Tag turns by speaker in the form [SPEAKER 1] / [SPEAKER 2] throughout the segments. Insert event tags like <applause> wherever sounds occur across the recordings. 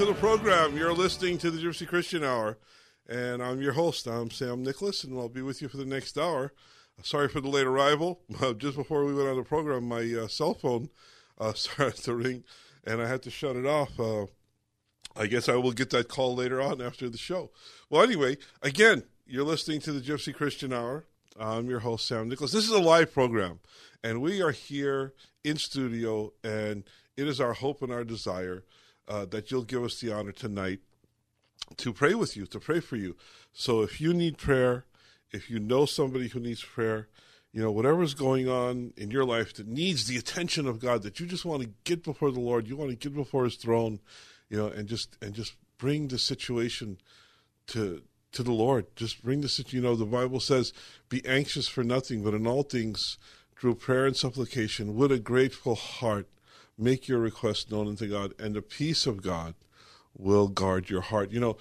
[SPEAKER 1] to the program. You're listening to the Gypsy Christian Hour, and I'm your host. I'm Sam Nicholas, and I'll be with you for the next hour. Sorry for the late arrival. <laughs> Just before we went on the program, my uh, cell phone uh, <laughs> started to ring, and I had to shut it off. Uh, I guess I will get that call later on after the show. Well, anyway, again, you're listening to the Gypsy Christian Hour. I'm your host, Sam Nicholas. This is a live program, and we are here in studio, and it is our hope and our desire uh, that you'll give us the honor tonight to pray with you, to pray for you. So if you need prayer, if you know somebody who needs prayer, you know, whatever's going on in your life that needs the attention of God, that you just want to get before the Lord, you want to get before his throne, you know, and just and just bring the situation to to the Lord. Just bring the situation. You know, the Bible says, "Be anxious for nothing, but in all things, through prayer and supplication, with a grateful heart, make your request known unto God, and the peace of God will guard your heart." You know,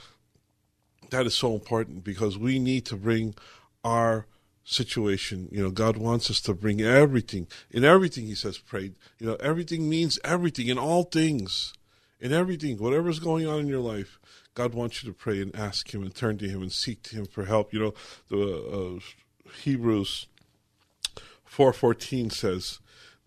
[SPEAKER 1] that is so important because we need to bring our situation. You know, God wants us to bring everything. In everything, He says, pray. You know, everything means everything. In all things, in everything, whatever's going on in your life, God wants you to pray and ask Him and turn to Him and seek to Him for help. You know, the uh, Hebrews four fourteen says,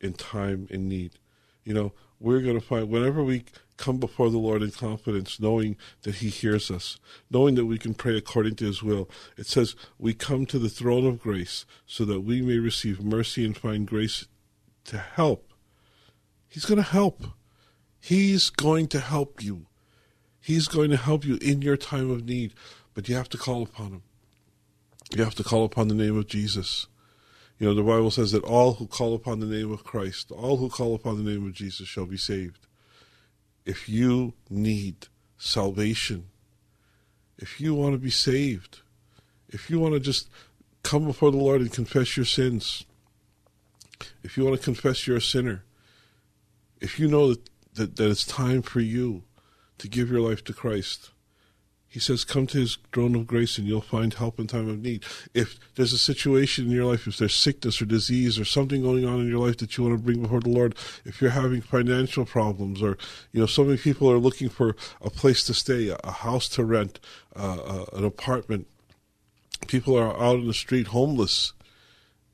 [SPEAKER 1] in time in need. You know, we're going to find whenever we come before the Lord in confidence, knowing that He hears us, knowing that we can pray according to His will. It says, We come to the throne of grace so that we may receive mercy and find grace to help. He's going to help. He's going to help you. He's going to help you in your time of need, but you have to call upon Him. You have to call upon the name of Jesus. You know, the Bible says that all who call upon the name of Christ, all who call upon the name of Jesus shall be saved. If you need salvation, if you want to be saved, if you want to just come before the Lord and confess your sins, if you want to confess you're a sinner, if you know that, that, that it's time for you to give your life to Christ, he says, Come to his throne of grace and you'll find help in time of need. If there's a situation in your life, if there's sickness or disease or something going on in your life that you want to bring before the Lord, if you're having financial problems or, you know, so many people are looking for a place to stay, a house to rent, uh, uh, an apartment, people are out in the street homeless.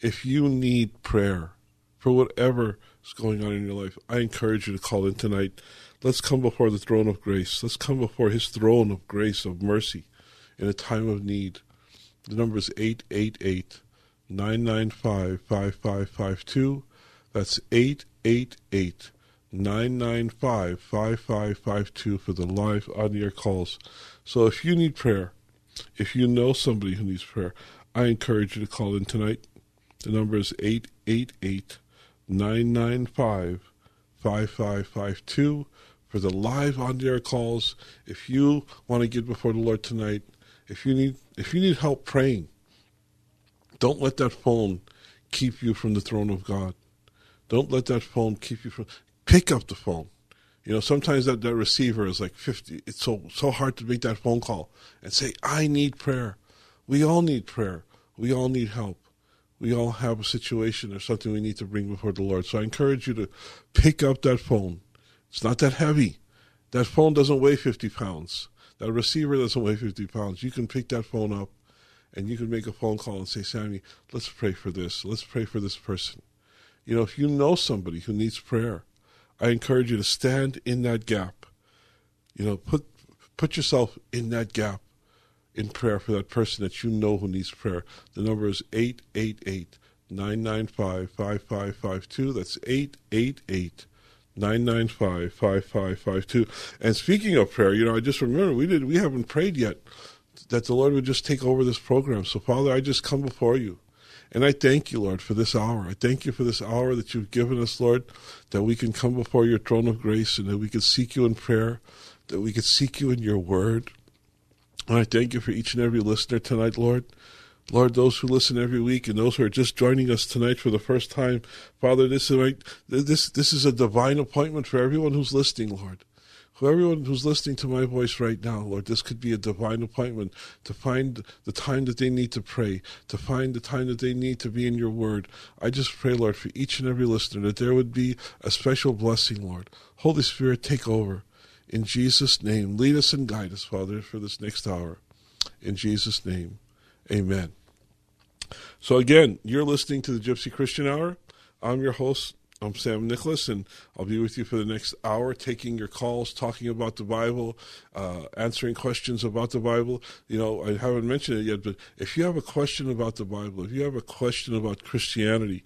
[SPEAKER 1] If you need prayer for whatever is going on in your life, I encourage you to call in tonight. Let's come before the throne of grace. Let's come before his throne of grace, of mercy, in a time of need. The number is 888 995 5552. That's 888 995 5552 for the live on air calls. So if you need prayer, if you know somebody who needs prayer, I encourage you to call in tonight. The number is 888 995 5552 for the live on air calls. If you want to get before the Lord tonight if you need if you need help praying, don't let that phone keep you from the throne of God. Don't let that phone keep you from. Pick up the phone. You know, sometimes that, that receiver is like 50. It's so, so hard to make that phone call and say, I need prayer. We all need prayer. We all need help. We all have a situation or something we need to bring before the Lord. So I encourage you to pick up that phone. It's not that heavy. That phone doesn't weigh 50 pounds. That receiver doesn't weigh 50 pounds. You can pick that phone up and you can make a phone call and say, Sammy, let's pray for this. Let's pray for this person. You know, if you know somebody who needs prayer, I encourage you to stand in that gap. You know, put put yourself in that gap in prayer for that person that you know who needs prayer. The number is 888 995 5552. That's 888 995 5552. And speaking of prayer, you know, I just remember we did we haven't prayed yet that the Lord would just take over this program. So, Father, I just come before you. And I thank you, Lord, for this hour. I thank you for this hour that you've given us, Lord, that we can come before your throne of grace and that we can seek you in prayer, that we can seek you in your word. And I thank you for each and every listener tonight, Lord. Lord, those who listen every week and those who are just joining us tonight for the first time, Father, this is this this is a divine appointment for everyone who's listening, Lord for everyone who's listening to my voice right now, Lord, this could be a divine appointment to find the time that they need to pray, to find the time that they need to be in your word. I just pray, Lord, for each and every listener that there would be a special blessing, Lord. Holy Spirit, take over. In Jesus' name, lead us and guide us, Father, for this next hour. In Jesus' name, amen. So, again, you're listening to the Gypsy Christian Hour. I'm your host, I'm Sam Nicholas, and I'll be with you for the next hour, taking your calls, talking about the Bible, uh, answering questions about the Bible. You know, I haven't mentioned it yet, but if you have a question about the Bible, if you have a question about Christianity,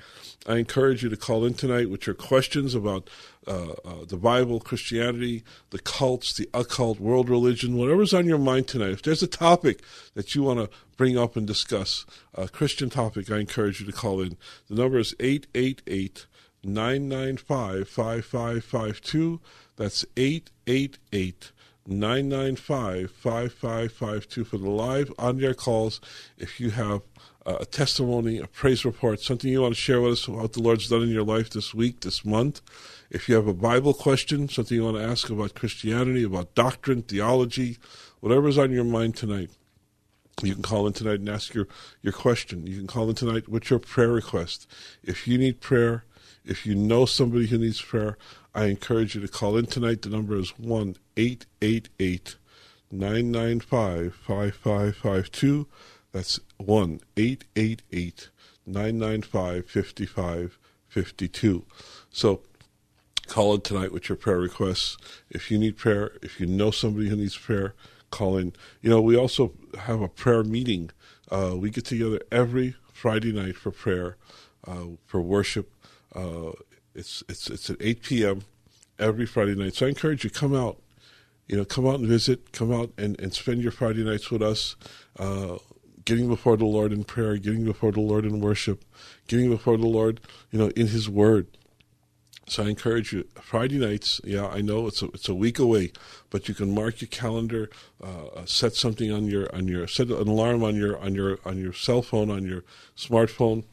[SPEAKER 1] I encourage you to call in tonight with your questions about uh, uh, the Bible, Christianity, the cults, the occult, world religion, whatever's on your mind tonight. If there's a topic that you want to bring up and discuss, a Christian topic, I encourage you to call in. The number is 888- 995 5552. That's 888 995 5552 for the live on air calls. If you have a testimony, a praise report, something you want to share with us about the Lord's done in your life this week, this month. If you have a Bible question, something you want to ask about Christianity, about doctrine, theology, whatever's on your mind tonight, you can call in tonight and ask your, your question. You can call in tonight with your prayer request. If you need prayer, if you know somebody who needs prayer, I encourage you to call in tonight. The number is 1 888 995 5552. That's 1 888 995 5552. So call in tonight with your prayer requests. If you need prayer, if you know somebody who needs prayer, call in. You know, we also have a prayer meeting. Uh, we get together every Friday night for prayer, uh, for worship uh, it's it's it's at 8 p.m. every Friday night. So I encourage you come out. You know, come out and visit. Come out and, and spend your Friday nights with us. Uh, getting before the Lord in prayer, getting before the Lord in worship, getting before the Lord, you know, in His Word. So I encourage you. Friday nights, yeah, I know it's a it's a week away, but you can mark your calendar, uh, uh set something on your on your set an alarm on your on your on your cell phone on your smartphone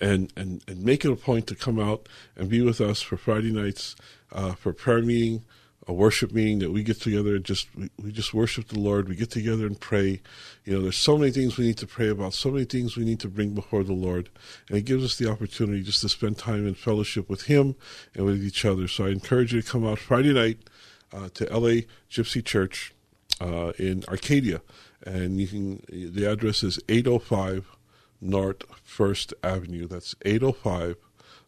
[SPEAKER 1] and, and, and make it a point to come out and be with us for Friday nights uh, for prayer meeting, a worship meeting that we get together and just we, we just worship the Lord. We get together and pray. You know, there's so many things we need to pray about, so many things we need to bring before the Lord, and it gives us the opportunity just to spend time in fellowship with Him and with each other. So I encourage you to come out Friday night uh, to LA Gypsy Church uh, in Arcadia, and you can. The address is 805 North First Avenue. That's 805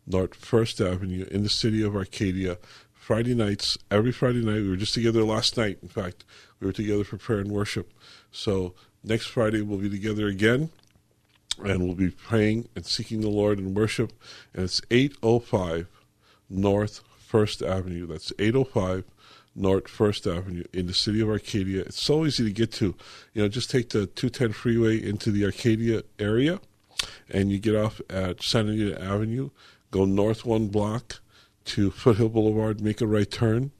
[SPEAKER 1] North First Avenue in the city of Arcadia. Friday nights, every Friday night. We were just together last night. In fact, we were together for prayer and worship. So next Friday we'll be together again, and we'll be praying and seeking the Lord in worship. And it's 805 North First Avenue. That's 805 North First Avenue in the city of Arcadia. It's so easy to get to. You know, just take the 210 freeway into the Arcadia area, and you get off at Santa Anita Avenue, go north one block to Foothill Boulevard, make a right turn,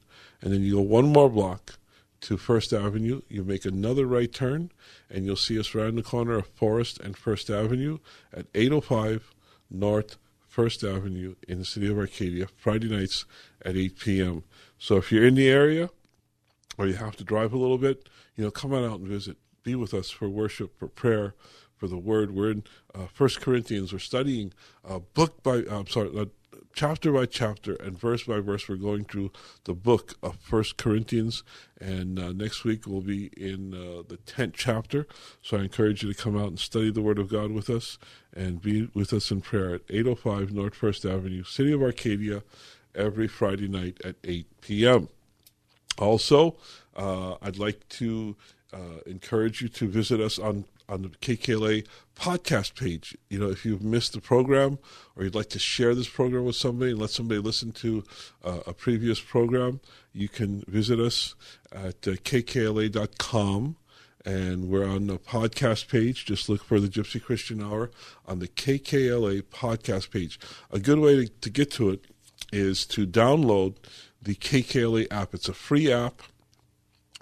[SPEAKER 1] and then you go one more block to First Avenue. You make another right turn, and you'll see us around the corner of Forest and First Avenue at 805 North First Avenue in the city of Arcadia, Friday nights at 8 p.m. So if you're in the area or you have to drive a little bit, you know, come on out and visit. Be with us for worship, for prayer, for the word. We're in uh, First Corinthians. We're studying uh, book by, uh, I'm sorry, chapter by chapter and verse by verse. We're going through the book of First Corinthians, and uh, next week we'll be in the tenth chapter. So I encourage you to come out and study the Word of God with us and be with us in prayer at 805 North First Avenue, City of Arcadia, every Friday night at 8 p.m. Also, uh, I'd like to uh, encourage you to visit us on on the KKLA podcast page. You know, if you've missed the program or you'd like to share this program with somebody and let somebody listen to uh, a previous program, you can visit us at uh, kkla.com. And we're on the podcast page. Just look for the Gypsy Christian Hour on the KKLA podcast page. A good way to, to get to it is to download the KKLA app. It's a free app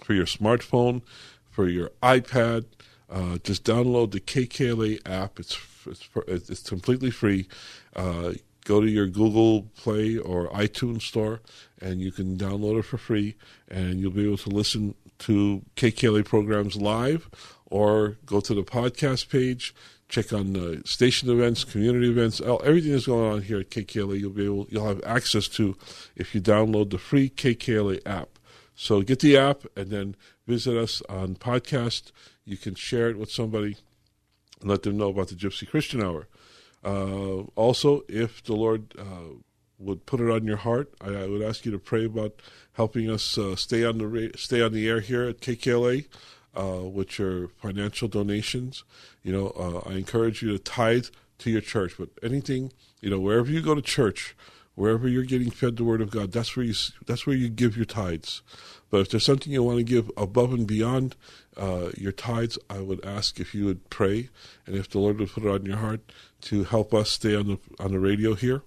[SPEAKER 1] for your smartphone, for your iPad, uh, just download the KKLA app. It's it's, it's completely free. Uh, go to your Google Play or iTunes store, and you can download it for free, and you'll be able to listen to KKLA programs live, or go to the podcast page. Check on the station events, community events, everything that's going on here at KKLA. You'll be able, you'll have access to if you download the free KKLA app. So get the app and then visit us on podcast you can share it with somebody and let them know about the Gypsy Christian Hour. Uh, also, if the Lord uh, would put it on your heart, I, I, would ask you to pray about helping us uh, stay on the stay on the air here at KKLA uh, with your financial donations. You know, uh, I encourage you to tithe to your church, but anything, you know, wherever you go to church, wherever you're getting fed the Word of God, that's where you that's where you give your tithes. But if there's something you want to give above and beyond uh, your tithes, I would ask if you would pray, and if the Lord would put it on your heart to help us stay on the on the radio here.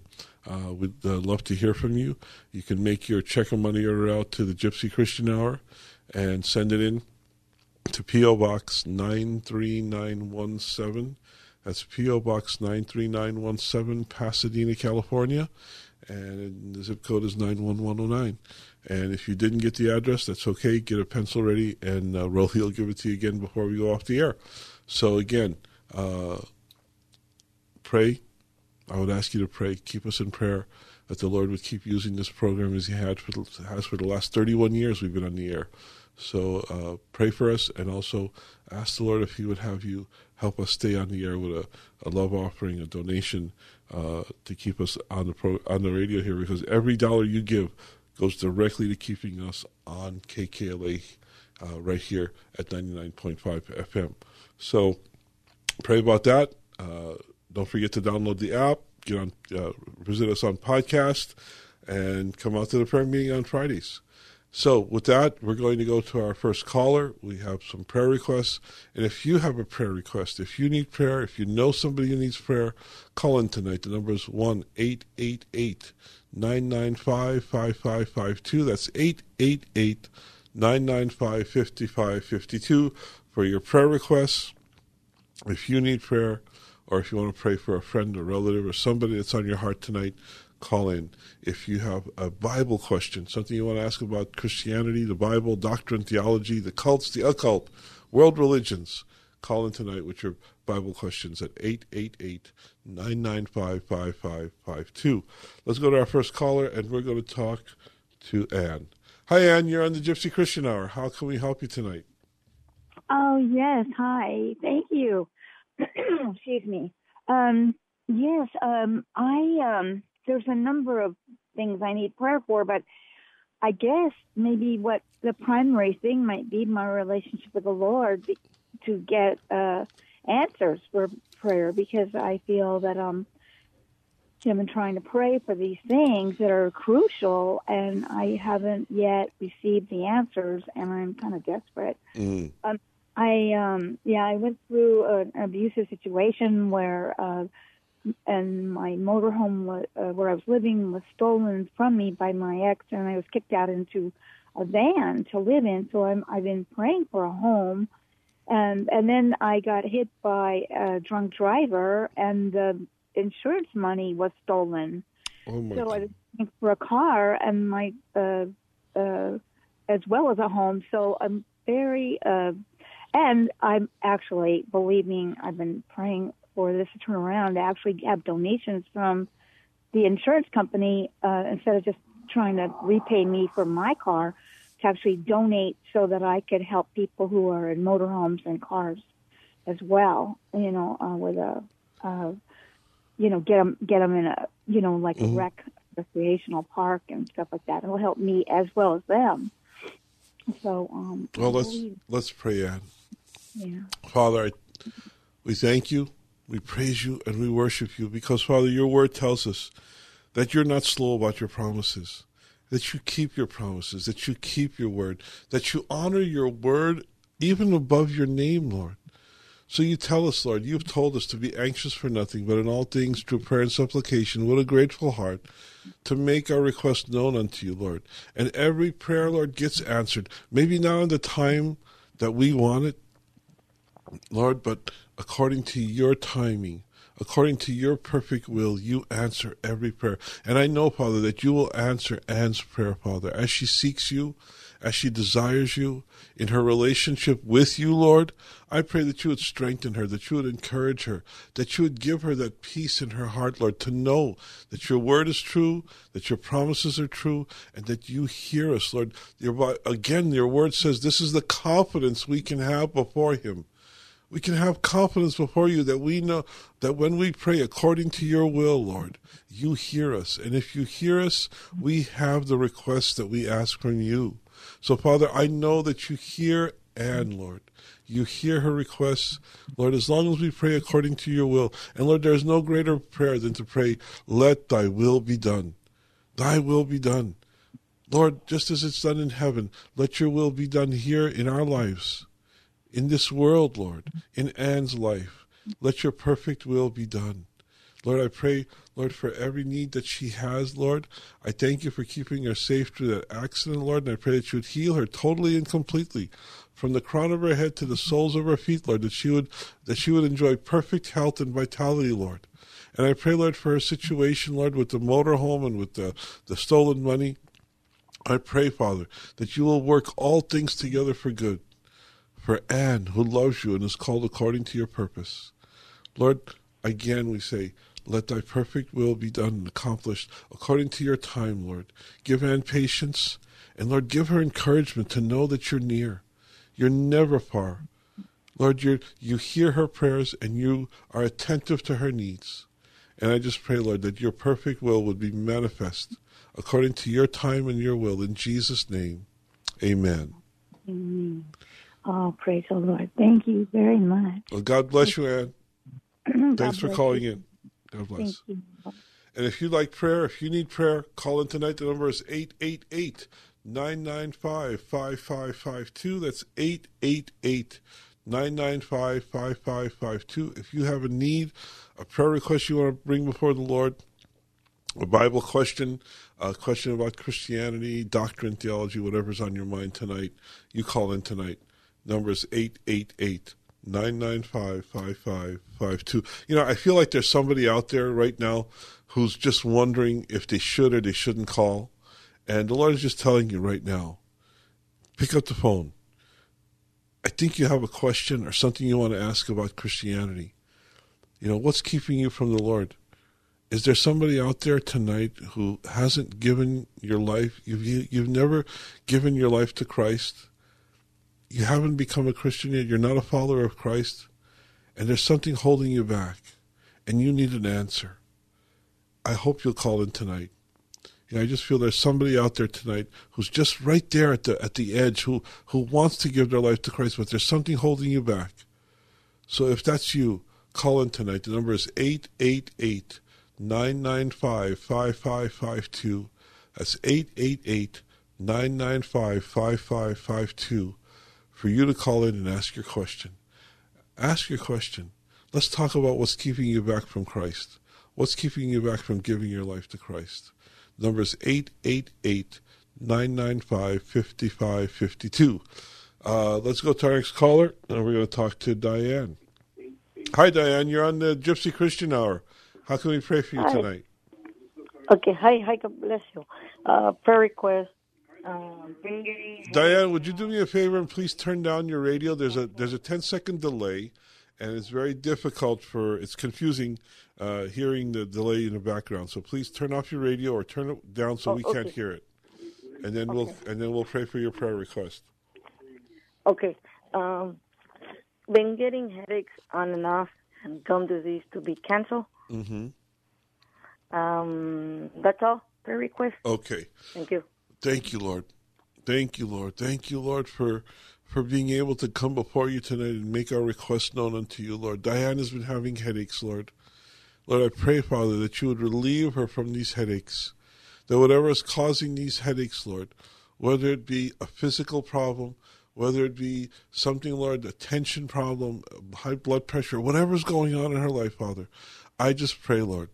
[SPEAKER 1] Uh, we'd uh, love to hear from you. You can make your check of money order out to the Gypsy Christian Hour and send it in to P.O. Box 93917. That's P.O. Box 93917, Pasadena, California. And the zip code is 91109. And if you didn't get the address, that's okay. Get a pencil ready, and uh, Rolly will give it to you again before we go off the air. So again, uh, pray. I would ask you to pray. Keep us in prayer that the Lord would keep using this program as He had for the, has for the last 31 years we've been on the air. So uh, pray for us, and also ask the Lord if He would have you help us stay on the air with a, a love offering, a donation uh, to keep us on the pro, on the radio here. Because every dollar you give goes directly to keeping us on KKLA uh, right here at 99.5 FM. So pray about that. Uh, don't forget to download the app, get on, uh, visit us on podcast, and come out to the prayer meeting on Fridays. So, with that, we're going to go to our first caller. We have some prayer requests. And if you have a prayer request, if you need prayer, if you know somebody who needs prayer, call in tonight. The number is 1 888 995 5552. That's 888 995 5552 for your prayer requests. If you need prayer, or if you want to pray for a friend, or relative, or somebody that's on your heart tonight, call in. If you have a Bible question, something you want to ask about Christianity, the Bible, doctrine, theology, the cults, the occult, world religions, call in tonight with your Bible questions at 888 995 5552. Let's go to our first caller, and we're going to talk to Anne. Hi, Anne. You're on the Gypsy Christian Hour. How can we help you tonight?
[SPEAKER 2] Oh, yes. Hi. Thank you. <clears throat> Excuse me. Um, yes, um, I um, there's a number of things I need prayer for, but I guess maybe what the primary thing might be my relationship with the Lord to get uh, answers for prayer because I feel that um I've been trying to pray for these things that are crucial and I haven't yet received the answers and I'm kind of desperate. Mm. Um, I um yeah I went through an abusive situation where uh and my motorhome uh, where I was living was stolen from me by my ex and I was kicked out into a van to live in. So I'm I've been praying for a home, and and then I got hit by a drunk driver, and the insurance money was stolen.
[SPEAKER 1] Oh my
[SPEAKER 2] So I
[SPEAKER 1] God.
[SPEAKER 2] was looking for a car and my uh, uh, as well as a home. So I'm very uh, and I'm actually believing I've been praying for this to turn around to actually have donations from the insurance company uh, instead of just trying to repay me for my car to actually donate so that I could help people who are in motorhomes and cars as well. You know, uh, with a uh, you know get them get them in a you know like
[SPEAKER 1] Mhm.
[SPEAKER 2] a rec recreational park and stuff like that. It'll help me as well as them. So um,
[SPEAKER 1] Well, let's
[SPEAKER 2] believe-
[SPEAKER 1] let's pray,
[SPEAKER 2] yeah.
[SPEAKER 1] Father, I, we thank you, we praise you, and we worship you because, Father, your word tells us that you're not slow about your promises, that you keep your promises, that you keep your word, that you honor your word even above your name, Lord. So you tell us, Lord, you've told us to be anxious for nothing, but in all things through prayer and supplication with a grateful heart to make our request known unto you, Lord. And every prayer, Lord, gets answered. Maybe not in the time that we want it, Lord, but according to your timing, according to your perfect will, you answer every prayer. And I know, Father, that you will answer Anne's prayer, Father, as she seeks you, as she desires you in her relationship with you, Lord. I pray that you would strengthen her, that you would encourage her, that you would give her that peace in her heart, Lord, to know that your word is true, that your promises are true, and that you hear us, Lord. Your, again, your word says this is the confidence we can have before him we can have confidence before you that we know that when we pray according to your will, Lord, you hear us. And if you hear us, we have the requests that we ask from you. So, Father, I know that you hear Anne, Lord. You hear her requests, Lord, as long as we pray according to your will. And Lord, there is no greater prayer than to pray, let thy will be done. Thy will be done. Lord, just as it's done in heaven, let your will be done here in our lives in this world, Lord, in Anne's life. Let your perfect will be done. Lord, I pray, Lord, for every need that she has, Lord. I thank you for keeping her safe through that accident, Lord, and I pray that you would heal her totally and completely. From the crown of her head to the soles of her feet, Lord, that she would that she would enjoy perfect health and vitality, Lord. And I pray, Lord, for her situation, Lord, with the motorhome and with the, the stolen money. I pray, Father, that you will work all things together for good for Anne, who loves you and is called according to your purpose. Lord, again we say, let thy perfect will be done and accomplished according to your time, Lord. Give Anne patience, and Lord, give her encouragement to know that you're near. You're never far. Lord, you you hear her prayers and you are attentive to her needs. And I just pray, Lord, that your perfect will would be manifest according to your time and your will. In Jesus' name, amen.
[SPEAKER 2] Amen. Oh, praise the Lord. Thank you very much.
[SPEAKER 1] Well, God bless you, Anne. <clears throat> Thanks for calling
[SPEAKER 2] you.
[SPEAKER 1] in. God bless.
[SPEAKER 2] you.
[SPEAKER 1] And if you like prayer, if you need prayer, call in tonight. The number is 888 995 5552. That's 888 995 5552. If you have a need, a prayer request you want to bring before the Lord, a Bible question, a question about Christianity, doctrine, theology, whatever's on your mind tonight, you call in tonight. Number is 888 995 5552. You know, I feel like there's somebody out there right now who's just wondering if they should or they shouldn't call. And the Lord is just telling you right now pick up the phone. I think you have a question or something you want to ask about Christianity. You know, what's keeping you from the Lord? Is there somebody out there tonight who hasn't given your life? You've you've never given your life to Christ. You haven't become a Christian yet. You're not a follower of Christ, and there's something holding you back, and you need an answer. I hope you'll call in tonight. You know, I just feel there's somebody out there tonight who's just right there at the at the edge who who wants to give their life to Christ, but there's something holding you back. So if that's you, call in tonight. The number is 888 995 5552. That's 888 995 5552 for you to call in and ask your question. Ask your question. Let's talk about what's keeping you back from Christ. What's keeping you back from giving your life to Christ? Number is 888 995 5552. Uh, let's go to our next caller, and we're going to talk to Diane. Hi, Diane. You're on the Gypsy Christian Hour. How can we pray for you
[SPEAKER 3] Hi.
[SPEAKER 1] tonight?
[SPEAKER 3] Okay, hi, hi, God bless you. Uh, prayer request. Um,
[SPEAKER 1] Diane, would you do me a favor and please turn down your radio? There's a there's a 10 second delay, and it's very difficult for it's confusing uh, hearing the delay in the background. So please turn off your radio or turn it down so
[SPEAKER 3] Oh,
[SPEAKER 1] we can't hear it, and then we'll and then we'll pray for your prayer request.
[SPEAKER 3] Okay. Um, been getting headaches on and off, and gum disease to be canceled.
[SPEAKER 1] Mm-hmm.
[SPEAKER 3] Um, that's all. Prayer request.
[SPEAKER 1] Okay.
[SPEAKER 3] Thank you.
[SPEAKER 1] Thank you, Lord. Thank you, Lord. Thank you, Lord, for for being able to come before you tonight and make our request known unto you, Lord. Diana's been having headaches, Lord. Lord, I pray, Father, that you would relieve her from these headaches. That whatever is causing these headaches, Lord, whether it be a physical problem, whether it be something, Lord, a tension problem, high blood pressure, whatever's going on in her life, Father, I just pray, Lord,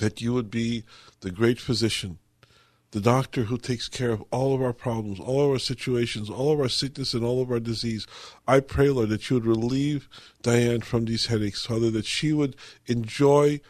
[SPEAKER 1] that you would be the great physician, the doctor who takes care of all of our problems, all of our situations, all of our sickness, and all of our disease. I pray, Lord, that you would relieve Diane from these headaches, Father, that she would enjoy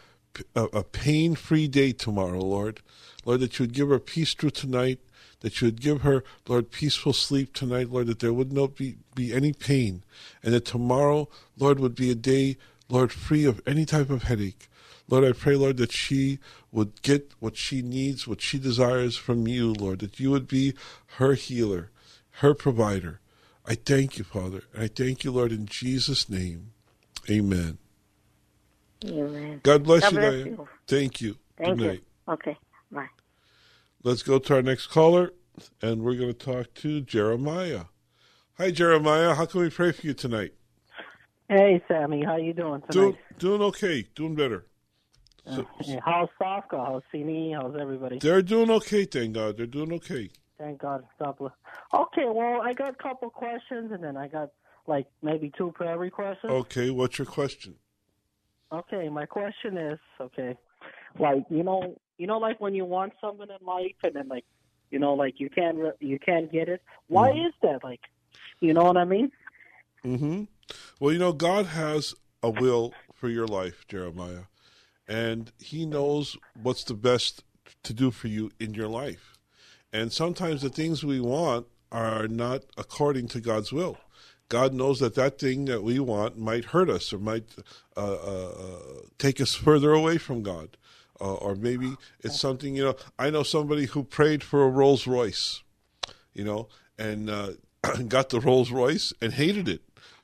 [SPEAKER 1] a pain free day tomorrow, Lord. Lord, that you would give her peace through tonight, that you would give her, Lord, peaceful sleep tonight, Lord, that there would not be, be any pain, and that tomorrow, Lord, would be a day, Lord, free of any type of headache. Lord, I pray, Lord, that she would get what she needs, what she desires from you, Lord, that you would be her healer, her provider. I thank you, Father. And I thank you, Lord, in Jesus' name. Amen.
[SPEAKER 3] Amen.
[SPEAKER 1] God bless
[SPEAKER 3] God
[SPEAKER 1] you,
[SPEAKER 3] bless
[SPEAKER 1] Diane.
[SPEAKER 3] you.
[SPEAKER 1] Thank you.
[SPEAKER 3] Thank
[SPEAKER 1] Good
[SPEAKER 3] you.
[SPEAKER 1] night.
[SPEAKER 3] Okay. Bye.
[SPEAKER 1] Let's go to our next caller, and we're going to talk to Jeremiah. Hi, Jeremiah. How can we pray for you tonight?
[SPEAKER 4] Hey, Sammy, how you doing tonight?
[SPEAKER 1] Doing, doing okay. Doing better. So,
[SPEAKER 4] Hey, how's Safka? How's Sini? How's everybody?
[SPEAKER 1] they're doing okay, thank God. They're doing okay.
[SPEAKER 4] Thank God. God bless. Okay, well, I got a couple questions, and then I got like maybe two prayer requests.
[SPEAKER 1] Okay, what's your question?
[SPEAKER 4] Okay, my question is, okay, like you know, you know, like when you want something in life, and then like, you know, like you can't re- you can't get it. Why
[SPEAKER 1] Mhm.
[SPEAKER 4] is that? Like, you know what I mean?
[SPEAKER 1] hmm Well, you know, God has a will for your life, Jeremiah, and He knows what's the best to do for you in your life. And sometimes the things we want are not according to God's will. God knows that that thing that we want might hurt us or might uh, uh, uh, take us further away from God. Uh, or maybe it's something, you know, I know somebody who prayed for a Rolls Royce, you know, and uh, <clears throat> got the Rolls Royce and hated it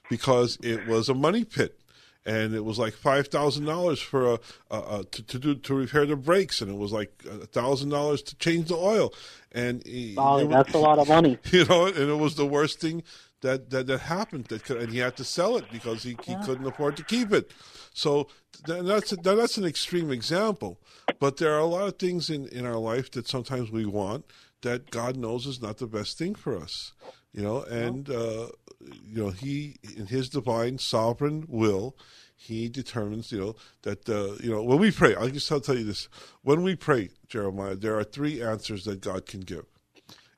[SPEAKER 1] because it was a money pit. And it was like five thousand dollars for a, a, a to, to do to repair the brakes, and it was like a thousand dollars to change the oil, and he-
[SPEAKER 4] Oh,
[SPEAKER 1] it
[SPEAKER 4] that's a lot of money. <laughs>
[SPEAKER 1] you know, and it was the worst thing that that, that happened. That could, and he had to sell it because he, he couldn't afford to keep it. So that's a, that's an extreme example, but there are a lot of things in in our life that sometimes we want that God knows is not the best thing for us. You know, and uh, you know he in His divine sovereign will. He determines, you know, that uh, you know when we pray. I'll just I'll tell you this: when we pray, Jeremiah, there are three answers that God can give.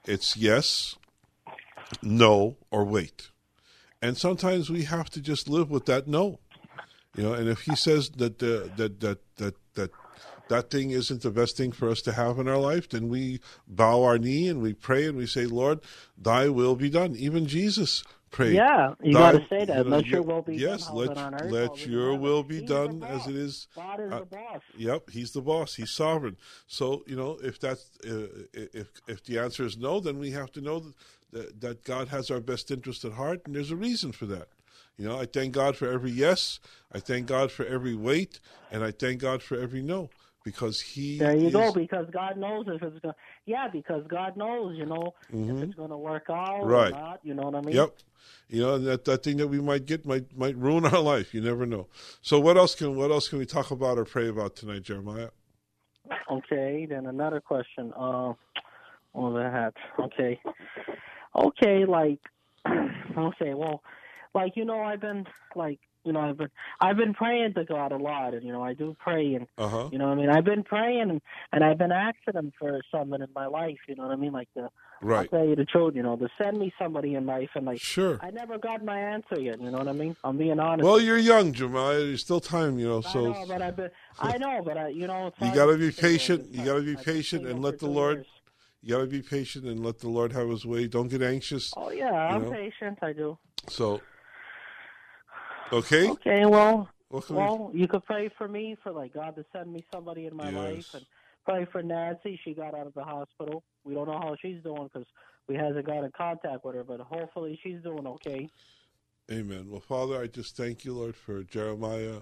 [SPEAKER 1] It's yes, no, or wait. And sometimes we have to just live with that no. You know, and if he says that uh, that that that that that thing isn't the best thing for us to have in our life, then we bow our knee and we pray and we say, "Lord, Thy will be done." Even Jesus prayed.
[SPEAKER 4] Yeah, you
[SPEAKER 1] "Thy-
[SPEAKER 4] got to say that.
[SPEAKER 1] you know,
[SPEAKER 4] let your
[SPEAKER 1] you-
[SPEAKER 4] will be
[SPEAKER 1] yes,
[SPEAKER 4] done.
[SPEAKER 1] let
[SPEAKER 4] on earth,
[SPEAKER 1] let
[SPEAKER 4] how's it in
[SPEAKER 1] your will be
[SPEAKER 4] He's
[SPEAKER 1] done as it is
[SPEAKER 4] God is
[SPEAKER 1] uh,
[SPEAKER 4] the boss.
[SPEAKER 1] Yep, he's the boss. He's sovereign. So you know, if that's uh, if if the answer is no, then we have to know that that God has our best interest at heart, and there's a reason for that. You know, I thank God for every yes. I thank God for every wait, and I thank God for every no because He.
[SPEAKER 4] There you
[SPEAKER 1] is,
[SPEAKER 4] go. Because God knows if it's going. to Yeah, because God knows, you know, if it's going to work out
[SPEAKER 1] Mm-hmm. Right.
[SPEAKER 4] or not. You know what I mean?
[SPEAKER 1] Yep. You know that that thing that we might get might might ruin <laughs> our life. You never know. So what else can what else can we talk about or pray about tonight, Jeremiah?
[SPEAKER 4] Okay. Then another question. Uh, what was that? Okay. Okay. Like. <clears throat> okay. Well, like you know, I've been like you know, I've been I've been praying to God a lot, and you know, I do pray, and
[SPEAKER 1] Uh-huh.
[SPEAKER 4] you know, what I mean, I've been praying, and, and I've been asking Him for something in my life. You know what I mean? Like the
[SPEAKER 1] Right.
[SPEAKER 4] I'll tell you the truth, you know, to send me somebody in life, and like
[SPEAKER 1] Sure.
[SPEAKER 4] I never got my answer yet. You know what I mean? I'm being honest.
[SPEAKER 1] Well, you're young, Jeremiah. There's still time, you know. So I
[SPEAKER 4] know, but I've been, <laughs> I know, but I, you know, it's
[SPEAKER 1] you got to be
[SPEAKER 4] say, you know,
[SPEAKER 1] patient. You got to be patient and let the Lord.
[SPEAKER 4] years.
[SPEAKER 1] You got to be patient and let the Lord have His way. Don't get anxious.
[SPEAKER 4] Oh yeah, I'm
[SPEAKER 1] know?
[SPEAKER 4] patient. I do.
[SPEAKER 1] So, okay.
[SPEAKER 4] Okay, well,
[SPEAKER 1] What can we-
[SPEAKER 4] well, you could pray for me for like God to send me somebody in my
[SPEAKER 1] Yes.
[SPEAKER 4] life, and pray for Nancy. She got out of the hospital. We don't know how she's doing because we hasn't got in contact with her, but hopefully she's doing okay.
[SPEAKER 1] Amen. Well, Father, I just thank you, Lord, for Jeremiah.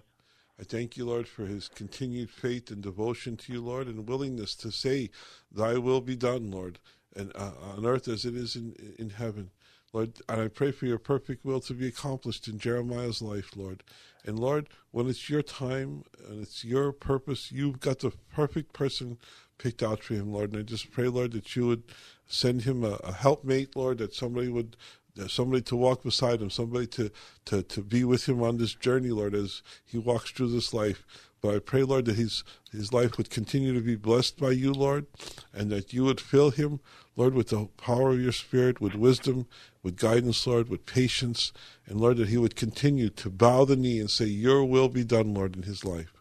[SPEAKER 1] I thank you, Lord, for his continued faith and devotion to you, Lord, and willingness to say, Thy will be done, Lord, and uh, on earth as it is in in heaven. Lord, and I pray for your perfect will to be accomplished in Jeremiah's life, Lord. And Lord, when it's your time and it's your purpose, you've got the perfect person picked out for him, Lord. And I just pray, Lord, that you would send him a, a helpmate, Lord, that somebody would somebody to walk beside him, somebody to, to, to be with him on this journey, Lord, as he walks through this life. But I pray, Lord, that his his life would continue to be blessed by you, Lord, and that you would fill him, Lord, with the power of your Spirit, with wisdom, with guidance, Lord, with patience, and Lord, that he would continue to bow the knee and say, Your will be done, Lord, in his life.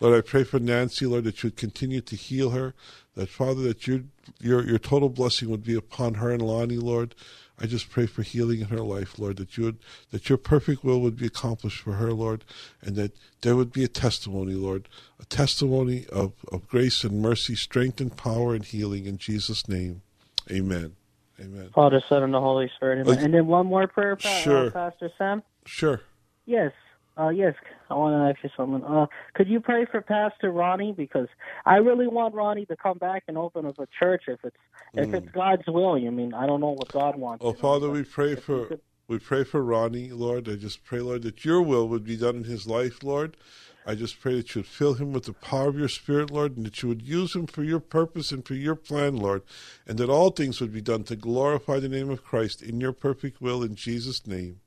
[SPEAKER 1] Lord, I pray for Nancy, Lord, that you would continue to heal her. That Father, that your your your total blessing would be upon her and Lonnie, Lord. I just pray for healing in her life, Lord, that you would that your perfect will would be accomplished for her, Lord, and that there would be a testimony, Lord, a testimony of, of grace and mercy, strength and power and healing in Jesus' name. Amen. Amen.
[SPEAKER 4] Father, Son, and the Holy Spirit. Amen. And then one more prayer, pa- uh,
[SPEAKER 1] Sure.
[SPEAKER 4] Pastor Sam.
[SPEAKER 1] Sure.
[SPEAKER 4] Yes. Uh, yes, I want to ask you something. Uh, could you pray for Pastor Ronnie because I really want Ronnie to come back and open up a church if it's if it's God's will. You mean I don't know what God wants.
[SPEAKER 1] Mm. Oh,
[SPEAKER 4] you know,
[SPEAKER 1] Father, we pray for
[SPEAKER 4] could-
[SPEAKER 1] we pray for Ronnie, Lord. I just pray, Lord, that your will would be done in his life, Lord. I just pray that you would fill him with the power of your Spirit, Lord, and that you would use him for your purpose and for your plan, Lord, and that all things would be done to glorify the name of Christ in your perfect will, in Jesus' name.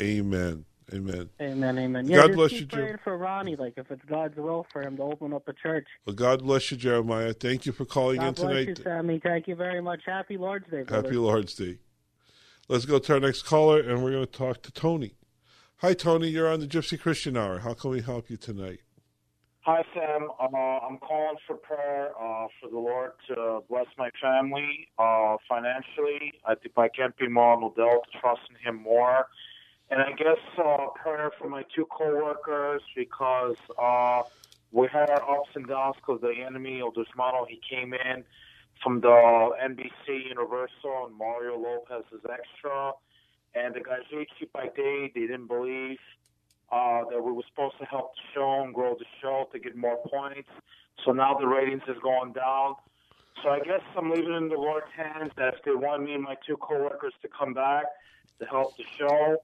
[SPEAKER 1] Amen. Amen.
[SPEAKER 4] Amen, amen.
[SPEAKER 1] God
[SPEAKER 4] just
[SPEAKER 1] bless
[SPEAKER 4] keep
[SPEAKER 1] you, Jim.
[SPEAKER 4] praying for Ronnie, like if it's God's will for him to open up a church.
[SPEAKER 1] Well, God bless you, Jeremiah. Thank you for calling
[SPEAKER 4] God
[SPEAKER 1] in
[SPEAKER 4] bless
[SPEAKER 1] tonight.
[SPEAKER 4] you, Sammy. Thank you very much. Happy Lord's Day, brother.
[SPEAKER 1] Happy Lord's Day. Let's go to our next caller, and we're going to talk to Tony. Hi, Tony. You're on the Gypsy Christian Hour. How can we help you tonight?
[SPEAKER 5] Hi, Sam. Uh, I'm calling for prayer uh, for the Lord to bless my family uh, financially. I think I can't be more on Odell to trust in Him more. And I guess uh, prayer for my two coworkers because uh, we had our ups and downs because the enemy, Odusmano, he came in from the NBC Universal and Mario Lopez is extra. And the guys HQ by day, they didn't believe uh, that we were supposed to help the show and grow the show to get more points. So now the ratings is going down. So I guess I'm leaving it in the Lord's hands that if they want me and my two coworkers to come back to help the show,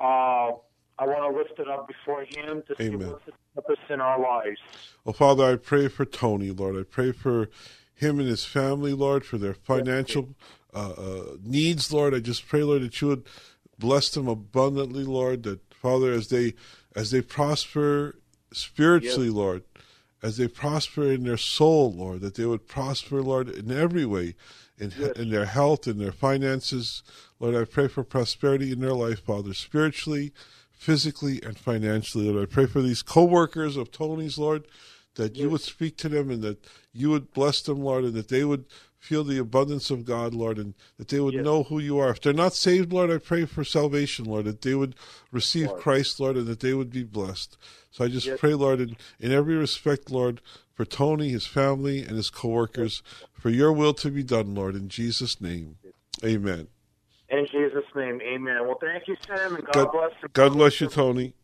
[SPEAKER 5] uh, I want to lift it up before Him to see
[SPEAKER 1] Amen.
[SPEAKER 5] what's the purpose in our lives.
[SPEAKER 1] Well, Father, I pray for Tony, Lord. I pray for him and his family, Lord, for their financial uh, uh, needs, Lord. I just pray, Lord, that you would bless them abundantly, Lord. That Father, as they as they prosper spiritually, Lord, as they prosper in their soul, Lord, that they would prosper, Lord, in every way, in in their health, in their finances, Lord. I pray for prosperity in their life, Father, spiritually, physically, and financially, Lord. I pray for these co-workers of Tony's, Lord, that you would speak to them and that you would bless them, Lord, and that they would feel the abundance of God, Lord, and that they would know who you are. If they're not saved, Lord, I pray for salvation, Lord, that they would receive Christ, Lord, and that they would be blessed. So I just pray, Lord, in, in every respect, Lord, for Tony, his family, and his co-workers, for your will to be done, Lord, in Jesus' name. Amen.
[SPEAKER 5] In Jesus' name, amen. Well, thank you, Sam, and God,
[SPEAKER 1] God,
[SPEAKER 5] bless you.
[SPEAKER 1] God bless you, Tony.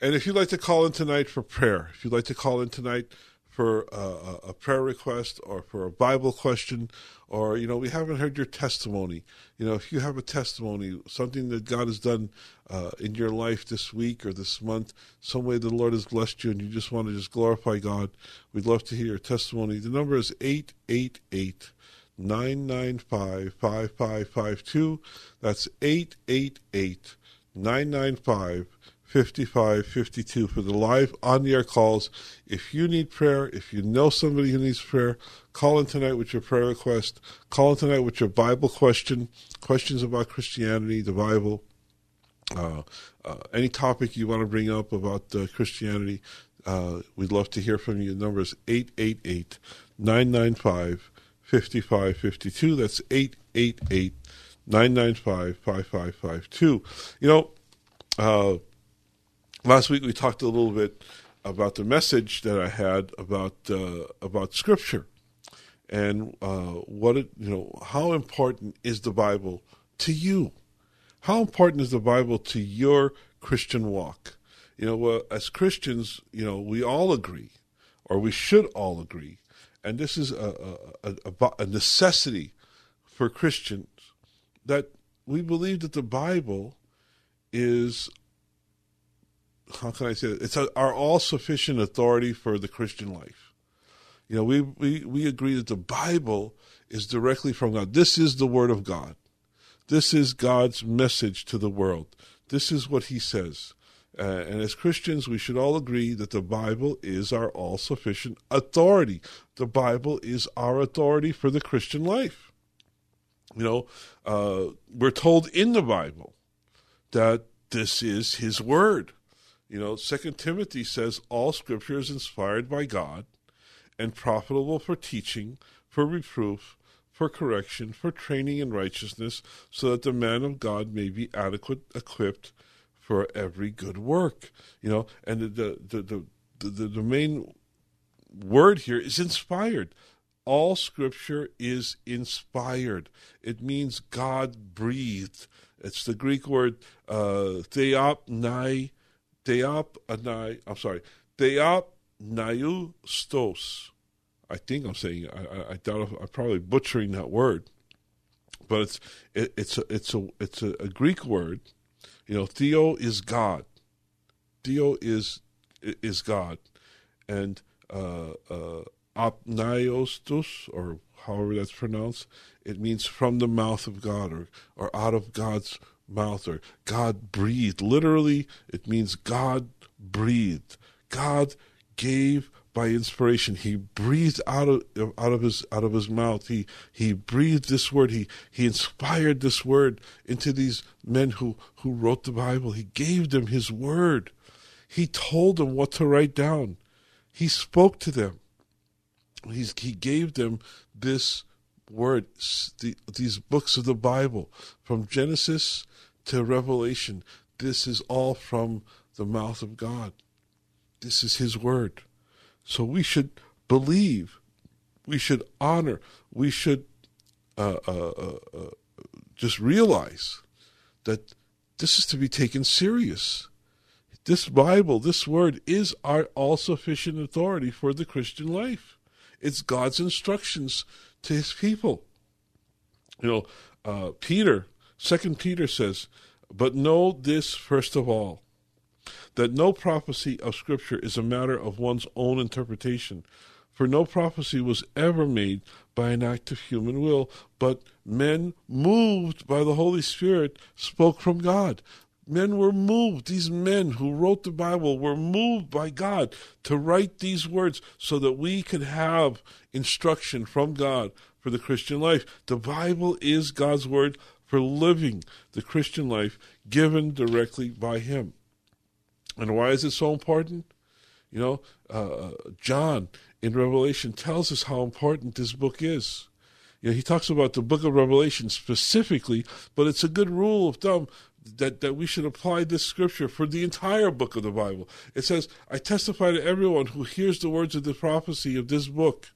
[SPEAKER 1] And if you'd like to call in tonight for prayer, if you'd like to call in tonight for a, a, prayer request or for a Bible question, or you know, we haven't heard your testimony. You know, if you have a testimony, something that God has done uh, in your life this week or this month, some way the Lord has blessed you, and you just want to just glorify God, we'd love to hear your testimony. The number is eight eight eight. 995 5552. That's 888 995 5552 for the live on the air calls. If you need prayer, if you know somebody who needs prayer, call in tonight with your prayer request. Call in tonight with your Bible question, questions about Christianity, the Bible, uh, uh, any topic you want to bring up about uh, Christianity. Uh, we'd love to hear from you. The number is 888 995 5552. That's 888 995 5552. You know, uh, last week we talked a little bit about the message that I had about uh, about Scripture and uh, what it you know how important is the Bible to you? How important is the Bible to your Christian walk? You know, uh, as Christians, you know, we all agree, or we should all agree, and this is a, a, a, a necessity for Christians that we believe that the Bible is how can I say it? It's our all sufficient authority for the Christian life. You know, we, we, we agree that the Bible is directly from God. This is the Word of God. This is God's message to the world. This is what He says. Uh, and as Christians, we should all agree that the Bible is our all sufficient authority. The Bible is our authority for the Christian life. You know, uh, we're told in the Bible that this is His Word. You know, Second Timothy says all Scripture is inspired by God and profitable for teaching, for reproof, for correction, for training in righteousness, so that the man of God may be adequate, equipped for every good work. You know, and the the the the, the, the main word here is inspired. All Scripture is inspired. It means God breathed. It's the Greek word uh, theopnai Theop anai, I'm sorry, Theop stos. I think I'm saying I, I doubt I'm probably butchering that word, but it's it, it's a it's a it's a, a, Greek word. You know, Theo is God. Theo is is God, and uh, uh, apnaiostos, or however that's pronounced, it means from the mouth of God or or out of God's mouth or God breathed. Literally, it means God breathed. God gave by inspiration. He breathed out of out of his out of his mouth. He he breathed this word. He he inspired this word into these men who who wrote the Bible. He gave them his word. He told them what to write down. He spoke to them. He's, he gave them this word, the, these books of the Bible, from Genesis to Revelation. This is all from the mouth of God. This is His word. So we should believe, we should honor, we should uh, uh, uh, uh just realize that this is to be taken serious. This Bible, this word, is our all sufficient authority for the Christian life. It's God's instructions to his people. You know, uh, Peter, Second Peter says, But know this first of all, that no prophecy of Scripture is a matter of one's own interpretation. For no prophecy was ever made by an act of human will, but men moved by the Holy Spirit spoke from God. Men were moved. These men who wrote the Bible were moved by God to write these words so that we could have instruction from God for the Christian life. The Bible is God's word for living the Christian life given directly by Him. And why is it so important? You know, uh, John in Revelation tells us how important this book is. You know, he talks about the book of Revelation specifically, but it's a good rule of thumb that, that we should apply this scripture for the entire book of the Bible. It says, I testify to everyone who hears the words of the prophecy of this book.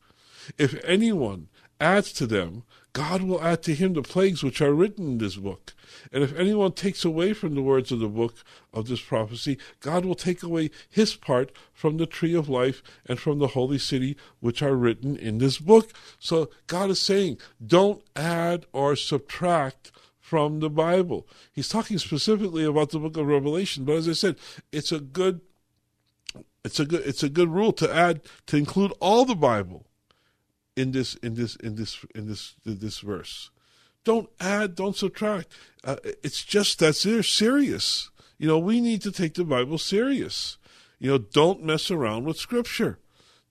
[SPEAKER 1] If anyone adds to them, God will add to him the plagues which are written in this book. And if anyone takes away from the words of the book of this prophecy, God will take away his part from the tree of life and from the holy city which are written in this book. So God is saying, don't add or subtract from the Bible. He's talking specifically about the book of Revelation, but as I said, it's a good it's a good it's a good rule to add to include all the Bible in this in this in this in this in this verse. Don't add, don't subtract. Uh, it's just that they're serious. You know, we need to take the Bible serious. You know, don't mess around with Scripture.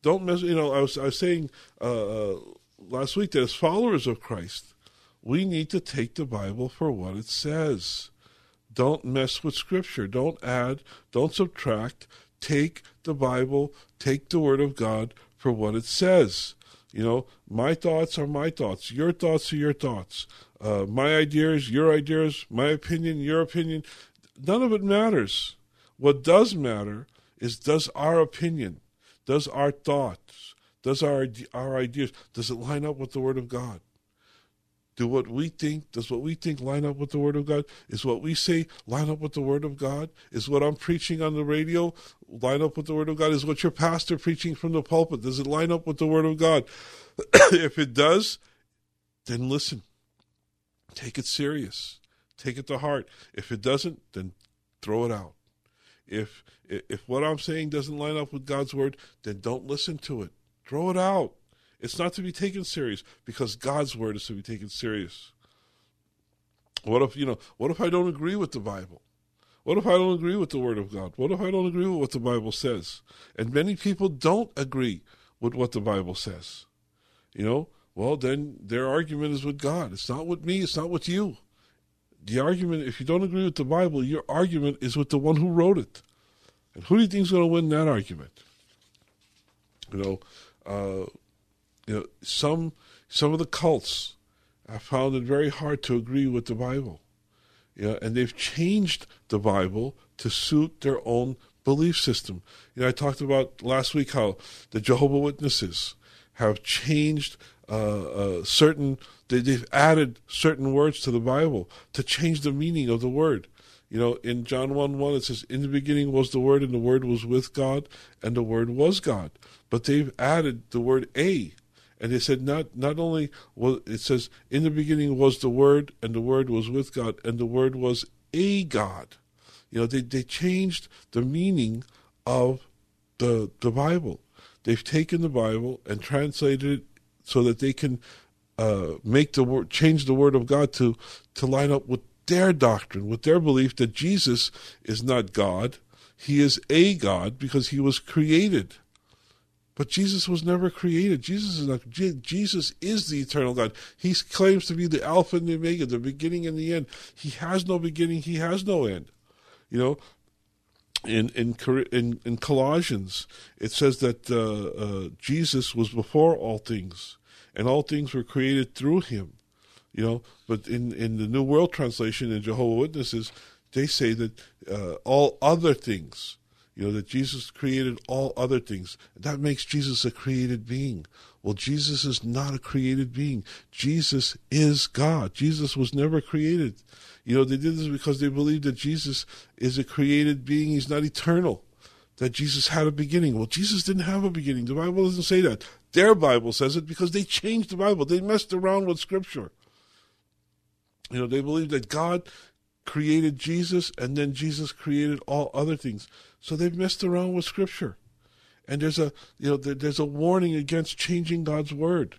[SPEAKER 1] Don't mess. You know, I was I was saying uh, uh last week that as followers of Christ, we need to take the Bible for what it says. Don't mess with Scripture. Don't add. Don't subtract. Take the Bible. Take the Word of God for what it says. You know, my thoughts are my thoughts. Your thoughts are your thoughts. Uh, my ideas, your ideas, my opinion, your opinion. None of it matters. What does matter is does our opinion, does our thoughts, does our our ideas, does it line up with the Word of God? Do what we think, does what we think line up with the Word of God? Is what we say line up with the Word of God? Is what I'm preaching on the radio line up with the Word of God? Is what your pastor preaching from the pulpit, does it line up with the Word of God? <coughs> if it does, then listen. Take it serious. Take it to heart. If it doesn't, then throw it out. If if what I'm saying doesn't line up with God's word, then don't listen to it. Throw it out. It's not to be taken serious because God's word is to be taken serious. What if, you know, what if I don't agree with the Bible? What if I don't agree with the word of God? What if I don't agree with what the Bible says? And many people don't agree with what the Bible says. You know, well, then their argument is with God. It's not with me, it's not with you. The argument, if you don't agree with the Bible, your argument is with the one who wrote it. And who do you think is going to win that argument? You know, uh, you know, some some of the cults have found it very hard to agree with the Bible. You know, and they've changed the Bible to suit their own belief system. You know, I talked about last week how the Jehovah Witnesses have changed uh, uh, certain. They, they've added certain words to the Bible to change the meaning of the word. You know, in John 1 1, it says, In the beginning was the Word, and the Word was with God, and the Word was God. But they've added the word a and they said not not only it says in the beginning was the word and the word was with God and the word was a God. You know, they, they changed the meaning of the the Bible. They've taken the Bible and translated it so that they can uh, make the word change the word of God to to line up with their doctrine, with their belief that Jesus is not God. He is a God because he was created. But Jesus was never created. Jesus is not. Jesus is the eternal God. He claims to be the Alpha and the Omega, the beginning and the end. He has no beginning. He has no end. You know, in in in, in Colossians, it says that uh, uh, Jesus was before all things, and all things were created through Him. You know, but in in the New World Translation in Jehovah Witnesses, they say that uh, all other things you know, that Jesus created all other things. That makes Jesus a created being. Well, Jesus is not a created being. Jesus is God. Jesus was never created. You know, they did this because they believed that Jesus is a created being. He's not eternal. That Jesus had a beginning. Well, Jesus didn't have a beginning. The Bible doesn't say that. Their Bible says it because they changed the Bible. They messed around with Scripture. You know, they believe that God created Jesus and then Jesus created all other things. So they've messed around with Scripture, and there's a you know there, there's a warning against changing God's word.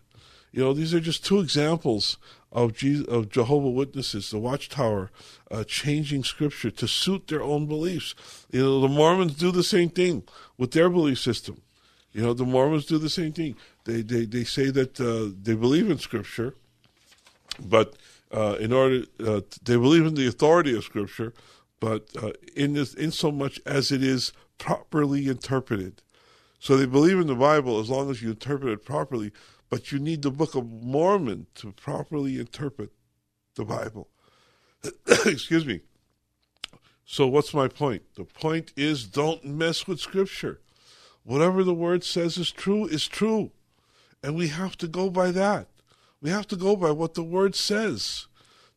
[SPEAKER 1] You know these are just two examples of Jesus, of Jehovah Witnesses, the Watchtower, uh, changing Scripture to suit their own beliefs. You know the Mormons do the same thing with their belief system. You know the Mormons do the same thing. They they they say that uh, they believe in Scripture, but uh, in order uh, they believe in the authority of Scripture, but uh, in this, in so much as it is properly interpreted. So they believe in the Bible as long as you interpret it properly, but you need the Book of Mormon to properly interpret the Bible. <coughs> Excuse me. So what's my point? The point is don't mess with Scripture. Whatever the Word says is true is true, and we have to go by that. We have to go by what the Word says